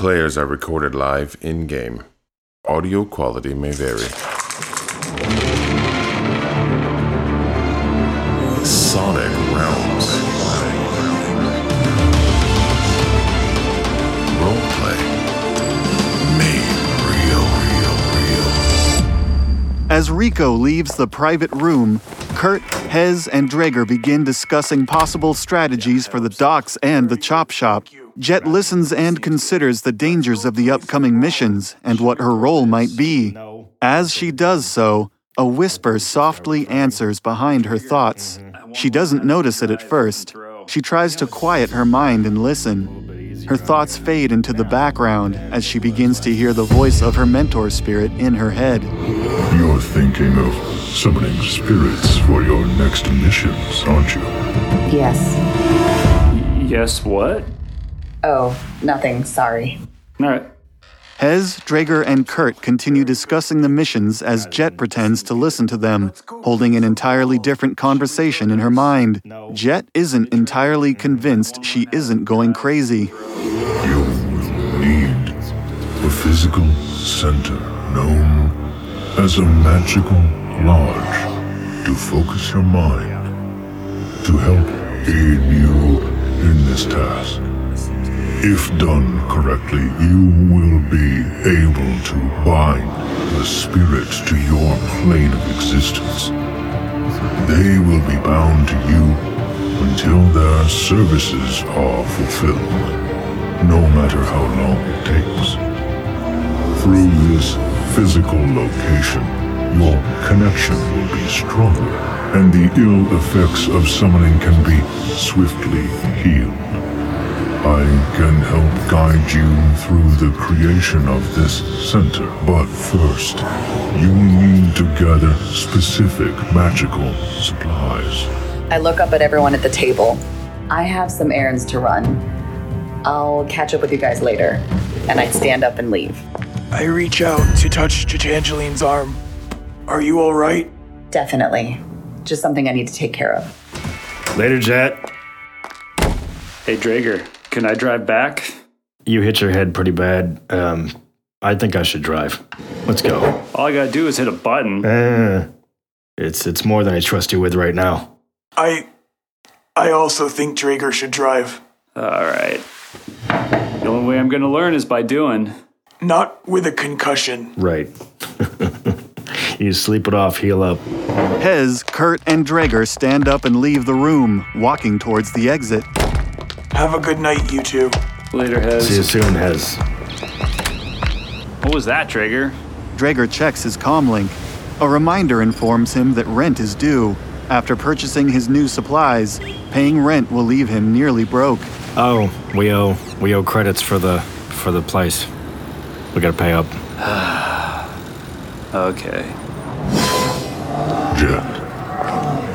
Players are recorded live in game. Audio quality may vary. Sonic Realms. Roleplay. Made real. As Rico leaves the private room, Kurt, Hez, and Drager begin discussing possible strategies for the docks and the chop shop. Jet listens and considers the dangers of the upcoming missions and what her role might be. As she does so, a whisper softly answers behind her thoughts. She doesn't notice it at first. She tries to quiet her mind and listen. Her thoughts fade into the background as she begins to hear the voice of her mentor spirit in her head. You're thinking of summoning spirits for your next missions, aren't you? Yes. Yes, what? Oh, nothing. Sorry. All right. Hez, Drager, and Kurt continue discussing the missions as Jet pretends to listen to them, holding an entirely different conversation in her mind. Jet isn't entirely convinced she isn't going crazy. You will need a physical center known as a magical lodge to focus your mind to help aid you in this task. If done correctly, you will be able to bind the spirits to your plane of existence. They will be bound to you until their services are fulfilled, no matter how long it takes. Through this physical location, your connection will be stronger, and the ill effects of summoning can be swiftly healed. I can help guide you through the creation of this center, but first, you need to gather specific magical supplies. I look up at everyone at the table. I have some errands to run. I'll catch up with you guys later. And I stand up and leave. I reach out to touch Angeline's arm. Are you all right? Definitely. Just something I need to take care of. Later, Jet. Hey, Drager, can I drive back? You hit your head pretty bad. Um, I think I should drive. Let's go. All I gotta do is hit a button. Eh, it's it's more than I trust you with right now. I. I also think Drager should drive. All right. The only way I'm gonna learn is by doing. Not with a concussion. Right. you sleep it off, heal up. Hez, Kurt, and Drager stand up and leave the room, walking towards the exit. Have a good night, you two. Later, Hez. See you soon, Hez. What was that, Drager? Drager checks his comlink. A reminder informs him that rent is due. After purchasing his new supplies, paying rent will leave him nearly broke. Oh, we owe we owe credits for the for the place. We gotta pay up. Okay. Jet,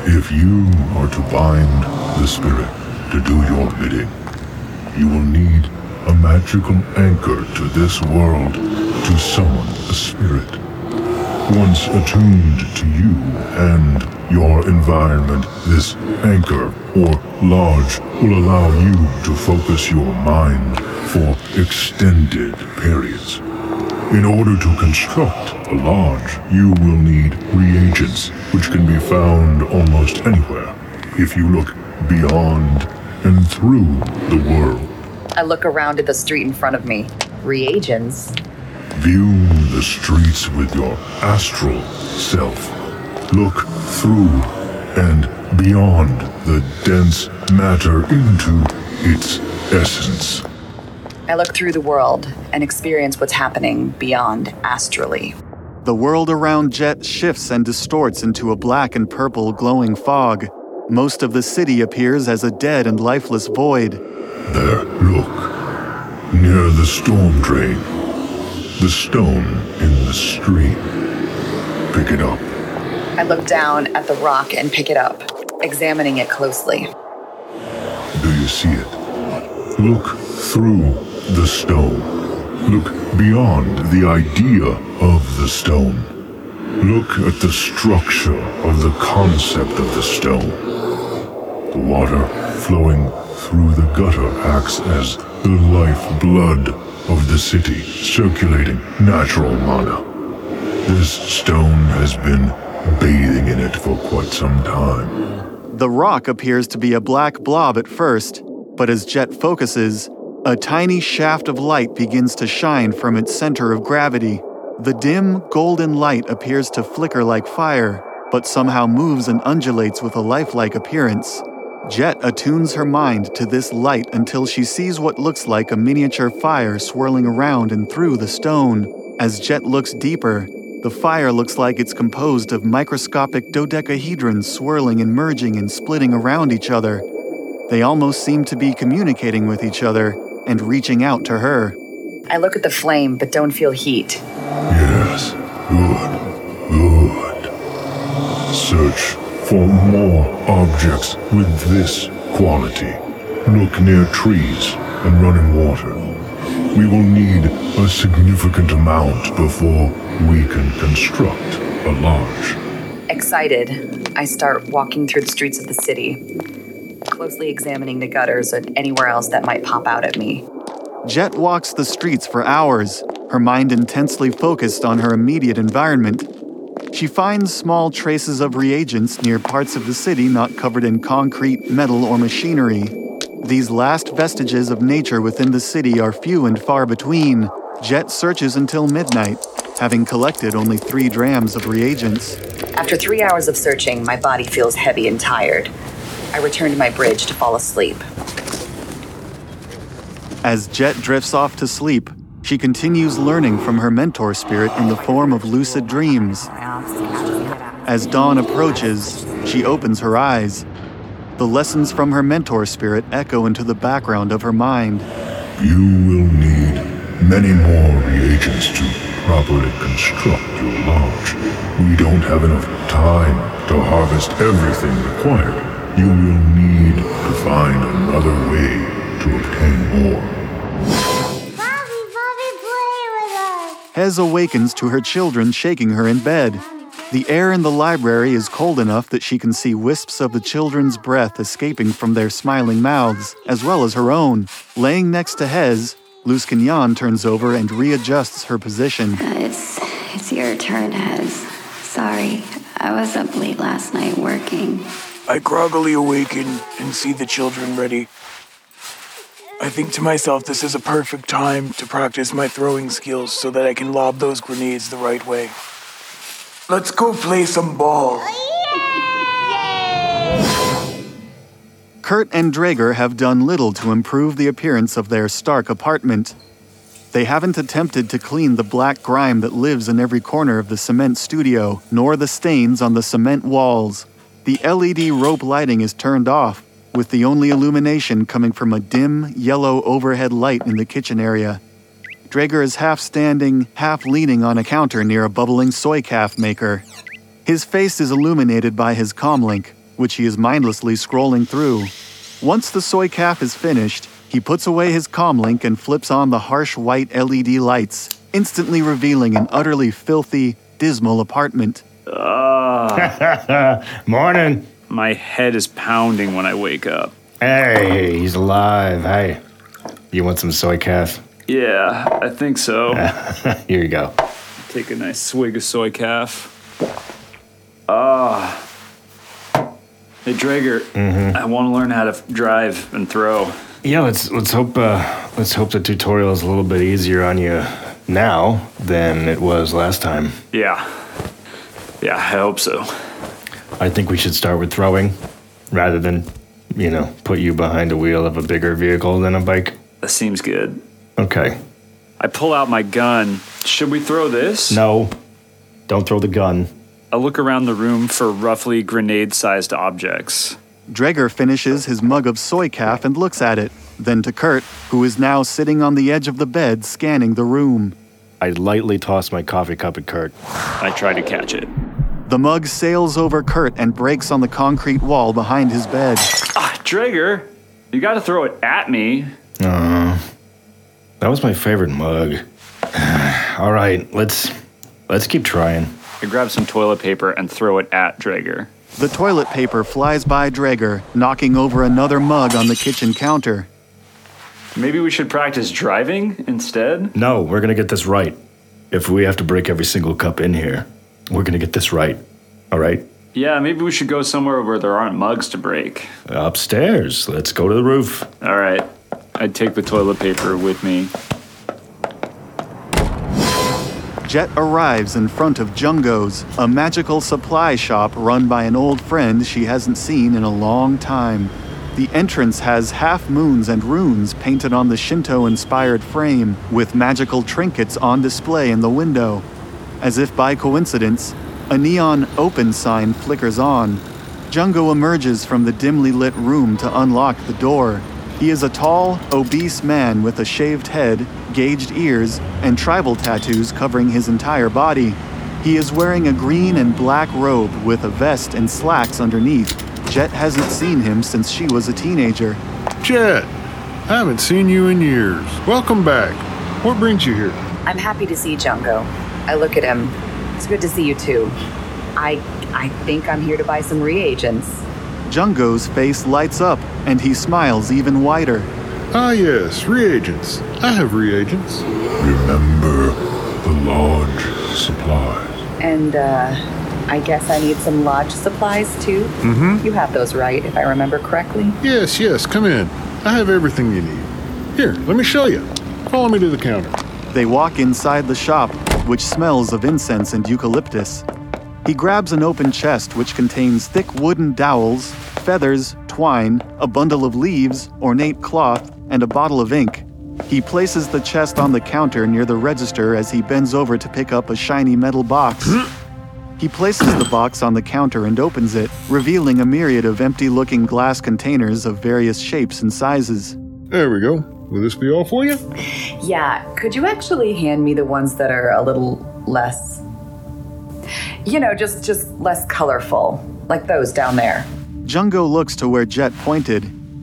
if you are to bind the spirit to do your bidding, you will need a magical anchor to this world to summon a spirit. Once attuned to you and your environment, this anchor or lodge will allow you to focus your mind for extended periods. In order to construct a lodge, you will need reagents, which can be found almost anywhere if you look beyond and through the world. I look around at the street in front of me. Reagents? View the streets with your astral self. Look through and beyond the dense matter into its essence. I look through the world and experience what's happening beyond astrally. The world around Jet shifts and distorts into a black and purple glowing fog. Most of the city appears as a dead and lifeless void. There, look. Near the storm drain. The stone in the stream. Pick it up. I look down at the rock and pick it up, examining it closely. Do you see it? Look through the stone. Look beyond the idea of the stone. Look at the structure of the concept of the stone. The water flowing through the gutter acts as the lifeblood of the city, circulating natural mana. This stone has been bathing in it for quite some time. The rock appears to be a black blob at first, but as Jet focuses, a tiny shaft of light begins to shine from its center of gravity. The dim, golden light appears to flicker like fire, but somehow moves and undulates with a lifelike appearance. Jet attunes her mind to this light until she sees what looks like a miniature fire swirling around and through the stone. As Jet looks deeper, the fire looks like it's composed of microscopic dodecahedrons swirling and merging and splitting around each other. They almost seem to be communicating with each other and reaching out to her. I look at the flame but don't feel heat. Yes, good, good. Search for more objects with this quality. Look near trees and running water. We will need a significant amount before we can construct a lodge. Excited, I start walking through the streets of the city, closely examining the gutters and anywhere else that might pop out at me. Jet walks the streets for hours, her mind intensely focused on her immediate environment. She finds small traces of reagents near parts of the city not covered in concrete, metal, or machinery. These last vestiges of nature within the city are few and far between. Jet searches until midnight, having collected only three drams of reagents. After three hours of searching, my body feels heavy and tired. I return to my bridge to fall asleep. As Jet drifts off to sleep, she continues learning from her mentor spirit in the form of lucid dreams. As dawn approaches, she opens her eyes. The lessons from her mentor spirit echo into the background of her mind. You will need many more reagents to properly construct your lodge. We don't have enough time to harvest everything required. You will need to find another way to obtain more. Bobby, Bobby, play with us. Hez awakens to her children shaking her in bed. The air in the library is cold enough that she can see wisps of the children's breath escaping from their smiling mouths, as well as her own. Laying next to Hez, Luz Kenyan turns over and readjusts her position. Uh, it's it's your turn, Hez. Sorry, I was up late last night working. I groggily awaken and see the children ready. I think to myself, this is a perfect time to practice my throwing skills so that I can lob those grenades the right way. Let's go play some ball. Kurt and Drager have done little to improve the appearance of their Stark apartment. They haven't attempted to clean the black grime that lives in every corner of the cement studio, nor the stains on the cement walls. The LED rope lighting is turned off, with the only illumination coming from a dim, yellow overhead light in the kitchen area. Drager is half standing, half leaning on a counter near a bubbling soycaf maker. His face is illuminated by his comlink, which he is mindlessly scrolling through. Once the soycaf is finished, he puts away his comlink and flips on the harsh white LED lights, instantly revealing an utterly filthy, dismal apartment. Ah, Morning. my head is pounding when I wake up. Hey, he's alive. Hey, you want some soycaf? Yeah, I think so. Here you go. Take a nice swig of soycaf. Ah. Hey, Drager, mm-hmm. I want to learn how to drive and throw. Yeah, let's let's hope uh, let's hope the tutorial is a little bit easier on you now than it was last time. Yeah. Yeah, I hope so. I think we should start with throwing, rather than, you know, put you behind the wheel of a bigger vehicle than a bike. That seems good. Okay. I pull out my gun. Should we throw this? No, don't throw the gun. I look around the room for roughly grenade sized objects. Drager finishes his mug of soycaf and looks at it, then to Kurt, who is now sitting on the edge of the bed scanning the room. I lightly toss my coffee cup at Kurt. I try to catch it. The mug sails over Kurt and breaks on the concrete wall behind his bed. Ah, Drager, you gotta throw it at me. Uh, that was my favorite mug. All right, let's let's keep trying. I grab some toilet paper and throw it at Drager. The toilet paper flies by Drager, knocking over another mug on the kitchen counter. Maybe we should practice driving instead? No, we're gonna get this right. If we have to break every single cup in here, we're gonna get this right. All right? Yeah, maybe we should go somewhere where there aren't mugs to break. Upstairs. Let's go to the roof. All right. I'd take the toilet paper with me. Jet arrives in front of Jungo's, a magical supply shop run by an old friend she hasn't seen in a long time. The entrance has half moons and runes painted on the Shinto inspired frame, with magical trinkets on display in the window. As if by coincidence, a neon open sign flickers on. Jungo emerges from the dimly lit room to unlock the door. He is a tall, obese man with a shaved head, gauged ears, and tribal tattoos covering his entire body. He is wearing a green and black robe with a vest and slacks underneath. Jet hasn't seen him since she was a teenager. Jet, I haven't seen you in years. Welcome back. What brings you here? I'm happy to see Jungo. I look at him. It's good to see you too. I I think I'm here to buy some reagents. Jungo's face lights up, and he smiles even wider. Ah, yes, reagents. I have reagents. Remember the lodge supplies. And uh I guess I need some lodge supplies too. Mm-hmm. You have those right, if I remember correctly. Yes, yes, come in. I have everything you need. Here, let me show you. Follow me to the counter. They walk inside the shop, which smells of incense and eucalyptus. He grabs an open chest which contains thick wooden dowels, feathers, twine, a bundle of leaves, ornate cloth, and a bottle of ink. He places the chest on the counter near the register as he bends over to pick up a shiny metal box. He places the box on the counter and opens it, revealing a myriad of empty looking glass containers of various shapes and sizes. There we go. Will this be all for you? Yeah, could you actually hand me the ones that are a little less you know, just just less colorful, like those down there. Jungo looks to where Jet pointed.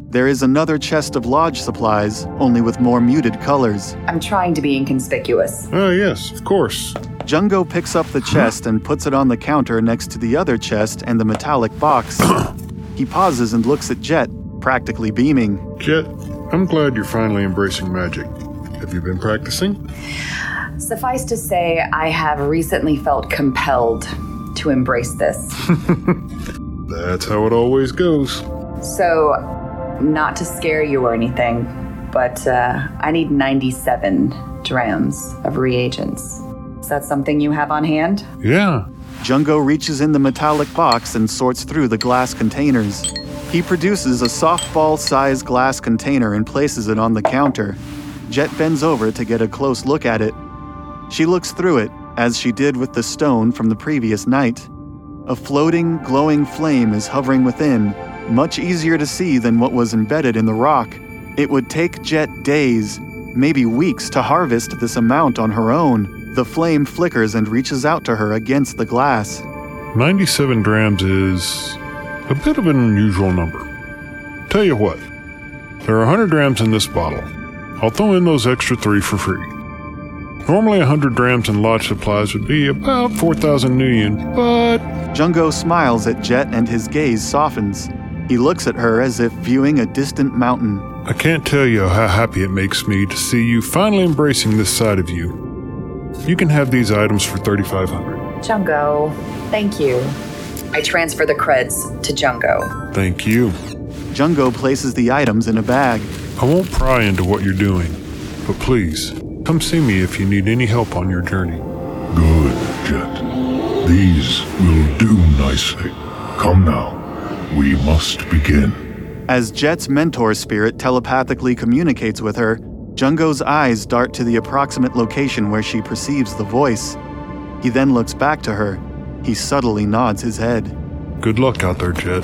There is another chest of lodge supplies, only with more muted colors. I'm trying to be inconspicuous. Ah, yes, of course. Jungo picks up the chest and puts it on the counter next to the other chest and the metallic box. he pauses and looks at Jet, practically beaming. Jet, I'm glad you're finally embracing magic. Have you been practicing? Suffice to say, I have recently felt compelled to embrace this. That's how it always goes. So, not to scare you or anything, but uh, I need 97 drams of reagents. Is that something you have on hand? Yeah. Jungo reaches in the metallic box and sorts through the glass containers. He produces a softball sized glass container and places it on the counter. Jet bends over to get a close look at it. She looks through it, as she did with the stone from the previous night. A floating, glowing flame is hovering within, much easier to see than what was embedded in the rock. It would take Jet days, maybe weeks, to harvest this amount on her own. The flame flickers and reaches out to her against the glass. 97 drams is a bit of an unusual number. Tell you what, there are 100 grams in this bottle. I'll throw in those extra three for free. Normally, 100 drams in lodge supplies would be about 4,000 nuyen, but. Jungo smiles at Jet and his gaze softens. He looks at her as if viewing a distant mountain. I can't tell you how happy it makes me to see you finally embracing this side of you. You can have these items for 3,500. Jungo, thank you. I transfer the creds to Jungo. Thank you. Jungo places the items in a bag. I won't pry into what you're doing, but please, come see me if you need any help on your journey. Good, Jet. These will do nicely. Come now. We must begin. As Jet's mentor spirit telepathically communicates with her, Jungo's eyes dart to the approximate location where she perceives the voice. He then looks back to her. He subtly nods his head. Good luck out there, Jet.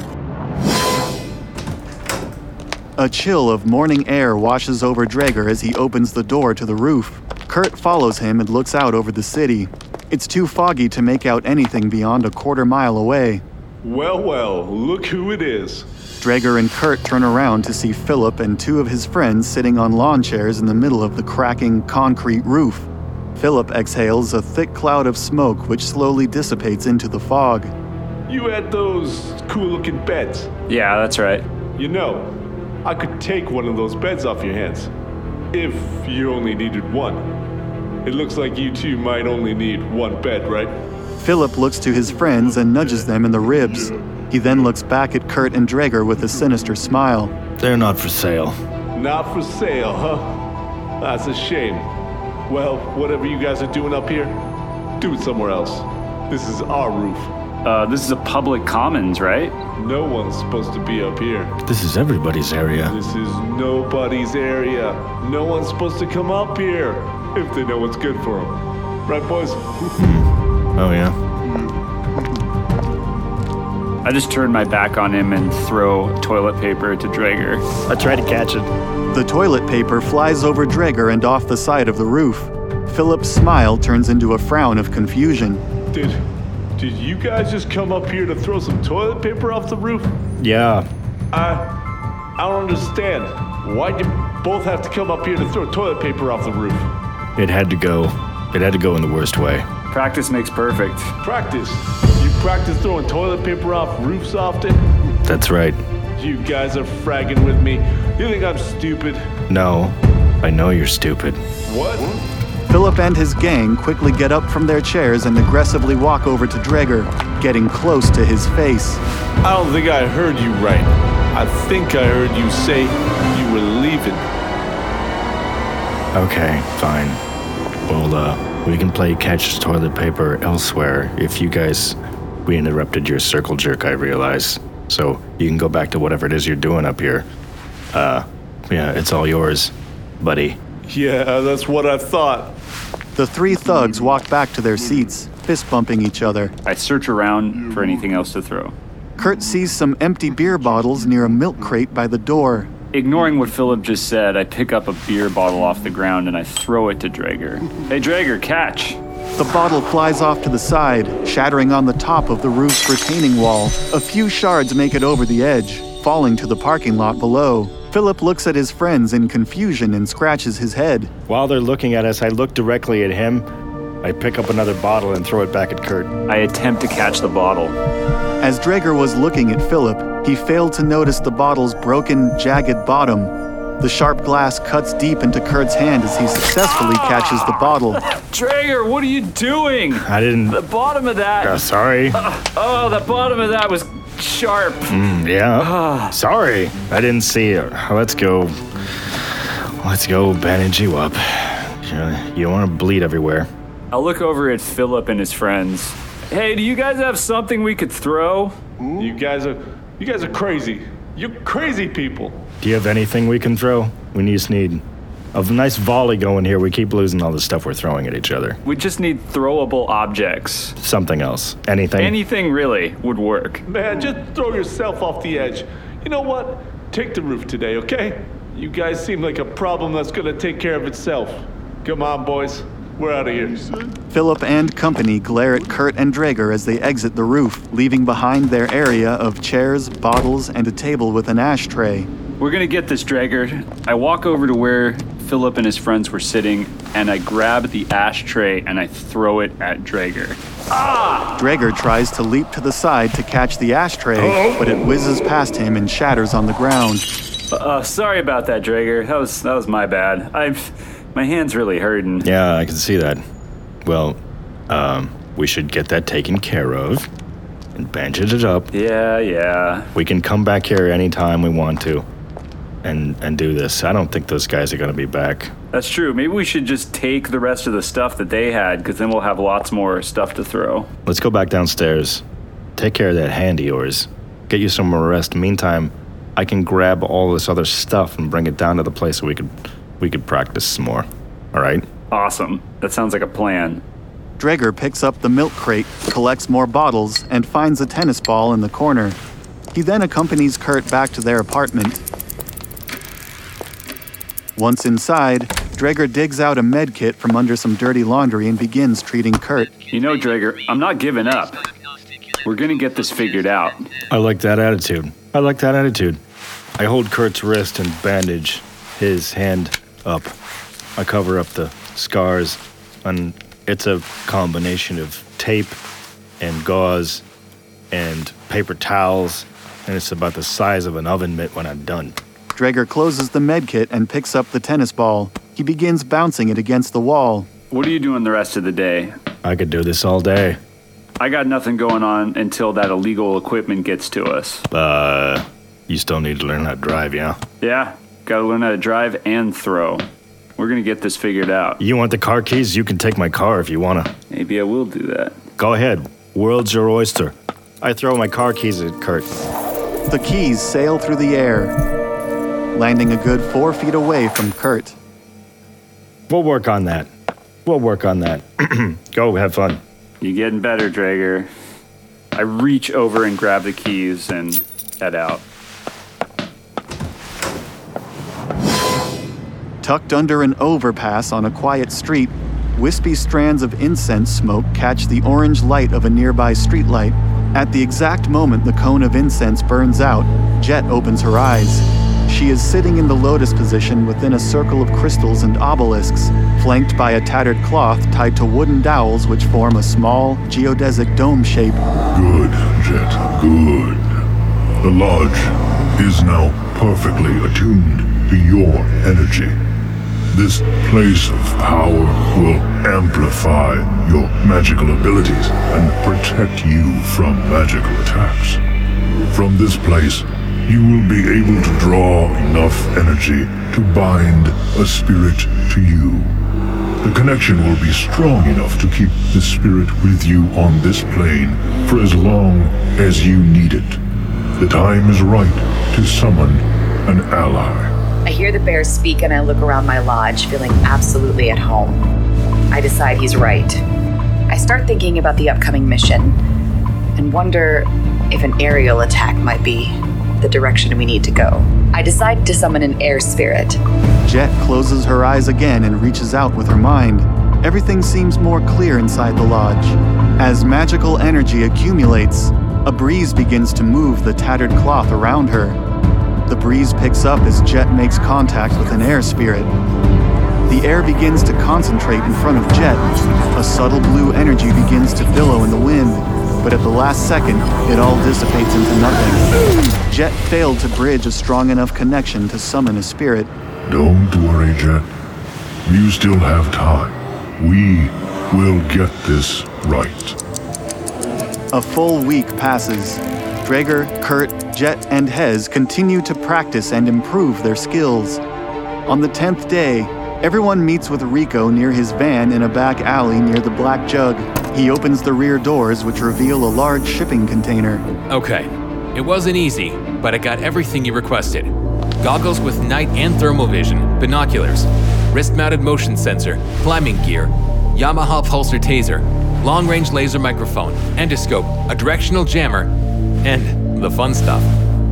A chill of morning air washes over Drager as he opens the door to the roof. Kurt follows him and looks out over the city. It's too foggy to make out anything beyond a quarter mile away. Well, well, look who it is. Drager and Kurt turn around to see Philip and two of his friends sitting on lawn chairs in the middle of the cracking concrete roof. Philip exhales a thick cloud of smoke which slowly dissipates into the fog. You had those cool looking beds. Yeah, that's right. You know, I could take one of those beds off your hands. if you only needed one. It looks like you two might only need one bed, right? Philip looks to his friends and nudges them in the ribs. He then looks back at Kurt and Drager with a sinister smile. They're not for sale. Not for sale, huh? That's a shame. Well, whatever you guys are doing up here, do it somewhere else. This is our roof. Uh, this is a public commons, right? No one's supposed to be up here. This is everybody's area. This is nobody's area. No one's supposed to come up here if they know what's good for them. Right, boys? Oh, yeah. I just turn my back on him and throw toilet paper to Drager. I try to catch it. The toilet paper flies over Drager and off the side of the roof. Philip's smile turns into a frown of confusion. Did did you guys just come up here to throw some toilet paper off the roof? Yeah. I I don't understand. Why'd you both have to come up here to throw toilet paper off the roof? It had to go. It had to go in the worst way. Practice makes perfect. Practice. You practice throwing toilet paper off roofs often? That's right. You guys are fragging with me. You think I'm stupid? No, I know you're stupid. What? Philip and his gang quickly get up from their chairs and aggressively walk over to Drager, getting close to his face. I don't think I heard you right. I think I heard you say you were leaving. Okay, fine. Well, uh, we can play catch toilet paper elsewhere if you guys. We interrupted your circle jerk, I realize. So you can go back to whatever it is you're doing up here. Uh, yeah, it's all yours, buddy. Yeah, that's what I thought. The three thugs walk back to their seats, fist bumping each other. I search around for anything else to throw. Kurt sees some empty beer bottles near a milk crate by the door. Ignoring what Philip just said, I pick up a beer bottle off the ground and I throw it to Drager. Hey, Drager, catch! The bottle flies off to the side, shattering on the top of the roof's retaining wall. A few shards make it over the edge, falling to the parking lot below. Philip looks at his friends in confusion and scratches his head. While they're looking at us, I look directly at him. I pick up another bottle and throw it back at Kurt. I attempt to catch the bottle. As Drager was looking at Philip, he failed to notice the bottle's broken, jagged bottom. The sharp glass cuts deep into Kurt's hand as he successfully catches the bottle. Drager, what are you doing? I didn't. The bottom of that. Uh, sorry. Oh, the bottom of that was sharp. Mm, yeah. sorry. I didn't see it. Let's go. Let's go bandage you up. You- You don't want to bleed everywhere. I'll look over at Philip and his friends. Hey, do you guys have something we could throw? You guys are you guys are crazy. You're crazy people. Do you have anything we can throw? We just need a nice volley going here. We keep losing all the stuff we're throwing at each other. We just need throwable objects. Something else. Anything? Anything really would work. Man, just throw yourself off the edge. You know what? Take the roof today, okay? You guys seem like a problem that's gonna take care of itself. Come on, boys. We're out of here. Philip and company glare at Kurt and Drager as they exit the roof, leaving behind their area of chairs, bottles, and a table with an ashtray. We're gonna get this, Drager. I walk over to where Philip and his friends were sitting, and I grab the ashtray and I throw it at Drager. Ah! Drager tries to leap to the side to catch the ashtray, but it whizzes past him and shatters on the ground. Uh, sorry about that, Drager. That was that was my bad. I've my hands really hurting. Yeah, I can see that. Well, um, we should get that taken care of and bandage it up. Yeah, yeah. We can come back here anytime we want to and and do this. I don't think those guys are going to be back. That's true. Maybe we should just take the rest of the stuff that they had, because then we'll have lots more stuff to throw. Let's go back downstairs. Take care of that hand of yours. Get you some more rest. Meantime, I can grab all this other stuff and bring it down to the place so we could we could practice some more. All right? Awesome. That sounds like a plan. Drager picks up the milk crate, collects more bottles, and finds a tennis ball in the corner. He then accompanies Kurt back to their apartment. Once inside, Drager digs out a med kit from under some dirty laundry and begins treating Kurt. You know, Drager, I'm not giving up. We're gonna get this figured out. I like that attitude. I like that attitude. I hold Kurt's wrist and bandage his hand up. I cover up the scars, and it's a combination of tape and gauze and paper towels, and it's about the size of an oven mitt when I'm done. Drager closes the medkit and picks up the tennis ball. He begins bouncing it against the wall. What are you doing the rest of the day? I could do this all day. I got nothing going on until that illegal equipment gets to us. Uh, you still need to learn how to drive, yeah? Yeah, gotta learn how to drive and throw. We're gonna get this figured out. You want the car keys? You can take my car if you wanna. Maybe I will do that. Go ahead. World's your oyster. I throw my car keys at Kurt. The keys sail through the air, landing a good four feet away from Kurt. We'll work on that. We'll work on that. Go, have fun. You're getting better, Drager. I reach over and grab the keys and head out. Tucked under an overpass on a quiet street, wispy strands of incense smoke catch the orange light of a nearby streetlight. At the exact moment the cone of incense burns out, Jet opens her eyes. She is sitting in the lotus position within a circle of crystals and obelisks, flanked by a tattered cloth tied to wooden dowels which form a small, geodesic dome shape. Good, Jet, good. The Lodge is now perfectly attuned to your energy. This place of power will amplify your magical abilities and protect you from magical attacks. From this place, you will be able to draw enough energy to bind a spirit to you. The connection will be strong enough to keep the spirit with you on this plane for as long as you need it. The time is right to summon an ally. I hear the bear speak and I look around my lodge, feeling absolutely at home. I decide he's right. I start thinking about the upcoming mission and wonder if an aerial attack might be the direction we need to go. I decide to summon an air spirit. Jet closes her eyes again and reaches out with her mind. Everything seems more clear inside the lodge. As magical energy accumulates, a breeze begins to move the tattered cloth around her. The breeze picks up as Jet makes contact with an air spirit. The air begins to concentrate in front of Jet. A subtle blue energy begins to billow in the wind, but at the last second, it all dissipates into nothing. Jet failed to bridge a strong enough connection to summon a spirit. Don't worry, Jet. You still have time. We will get this right. A full week passes. Drager, Kurt, Jet, and Hez continue to practice and improve their skills. On the tenth day, everyone meets with Rico near his van in a back alley near the Black Jug. He opens the rear doors, which reveal a large shipping container. Okay, it wasn't easy, but I got everything you requested goggles with night and thermal vision, binoculars, wrist mounted motion sensor, climbing gear, Yamaha pulsar taser, long range laser microphone, endoscope, a directional jammer, and the fun stuff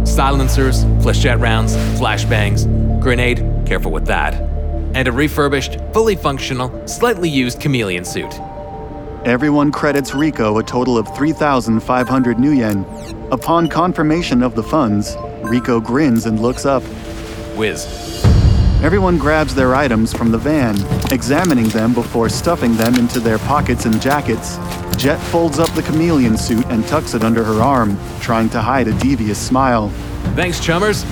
silencers, flechette rounds, flashbangs, grenade, careful with that, and a refurbished, fully functional, slightly used chameleon suit. Everyone credits Rico a total of 3,500 nuyen. Upon confirmation of the funds, Rico grins and looks up. Wiz. Everyone grabs their items from the van, examining them before stuffing them into their pockets and jackets. Jet folds up the chameleon suit and tucks it under her arm, trying to hide a devious smile. Thanks, chummers.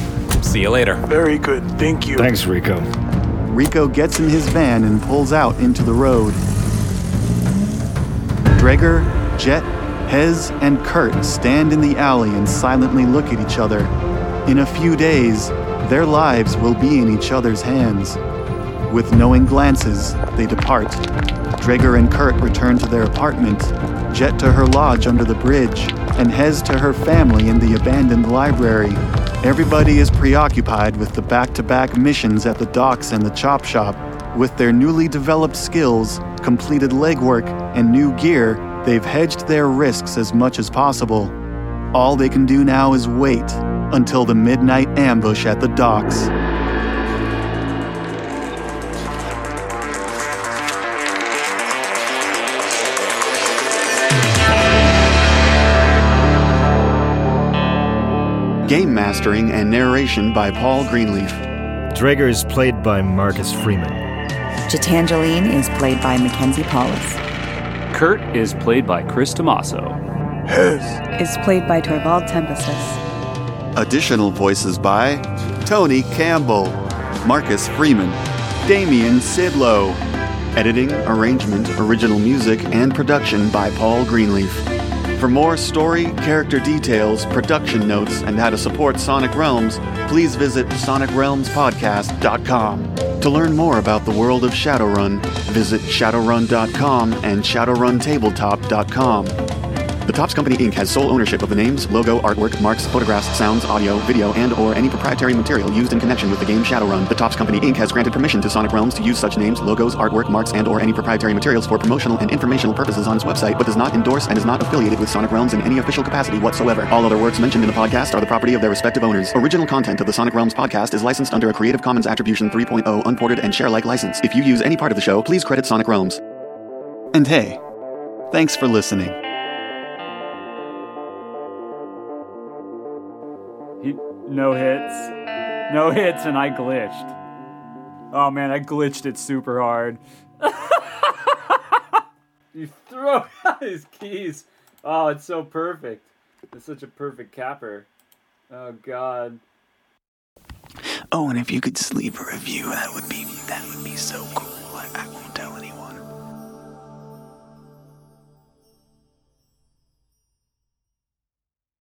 See you later. Very good, thank you. Thanks, Rico. Rico gets in his van and pulls out into the road. Drager, Jet, Hez, and Kurt stand in the alley and silently look at each other. In a few days, their lives will be in each other's hands. With knowing glances, they depart. Gregor and Kurt return to their apartment, Jet to her lodge under the bridge, and Hez to her family in the abandoned library. Everybody is preoccupied with the back to back missions at the docks and the chop shop. With their newly developed skills, completed legwork, and new gear, they've hedged their risks as much as possible. All they can do now is wait until the midnight ambush at the docks. Game mastering and narration by Paul Greenleaf. Drager is played by Marcus Freeman. Jet Angeline is played by Mackenzie Paulus. Kurt is played by Chris Tomaso. Hez Is played by Torvald Tempestus. Additional voices by Tony Campbell, Marcus Freeman, Damian Sidlow. Editing, arrangement, original music, and production by Paul Greenleaf. For more story, character details, production notes, and how to support Sonic Realms, please visit sonicrealmspodcast.com. To learn more about the world of Shadowrun, visit shadowrun.com and shadowruntabletop.com. The Topps Company Inc. has sole ownership of the names, logo, artwork, marks, photographs, sounds, audio, video, and or any proprietary material used in connection with the game Shadowrun. The Topps Company Inc. has granted permission to Sonic Realms to use such names, logos, artwork, marks, and or any proprietary materials for promotional and informational purposes on its website, but does not endorse and is not affiliated with Sonic Realms in any official capacity whatsoever. All other works mentioned in the podcast are the property of their respective owners. Original content of the Sonic Realms podcast is licensed under a Creative Commons Attribution 3.0 unported and share-like license. If you use any part of the show, please credit Sonic Realms. And hey, thanks for listening. No hits. No hits, and I glitched. Oh man, I glitched it super hard. you throw out his keys. Oh, it's so perfect. It's such a perfect capper. Oh god. Oh, and if you could leave a review, that would be that would be so cool.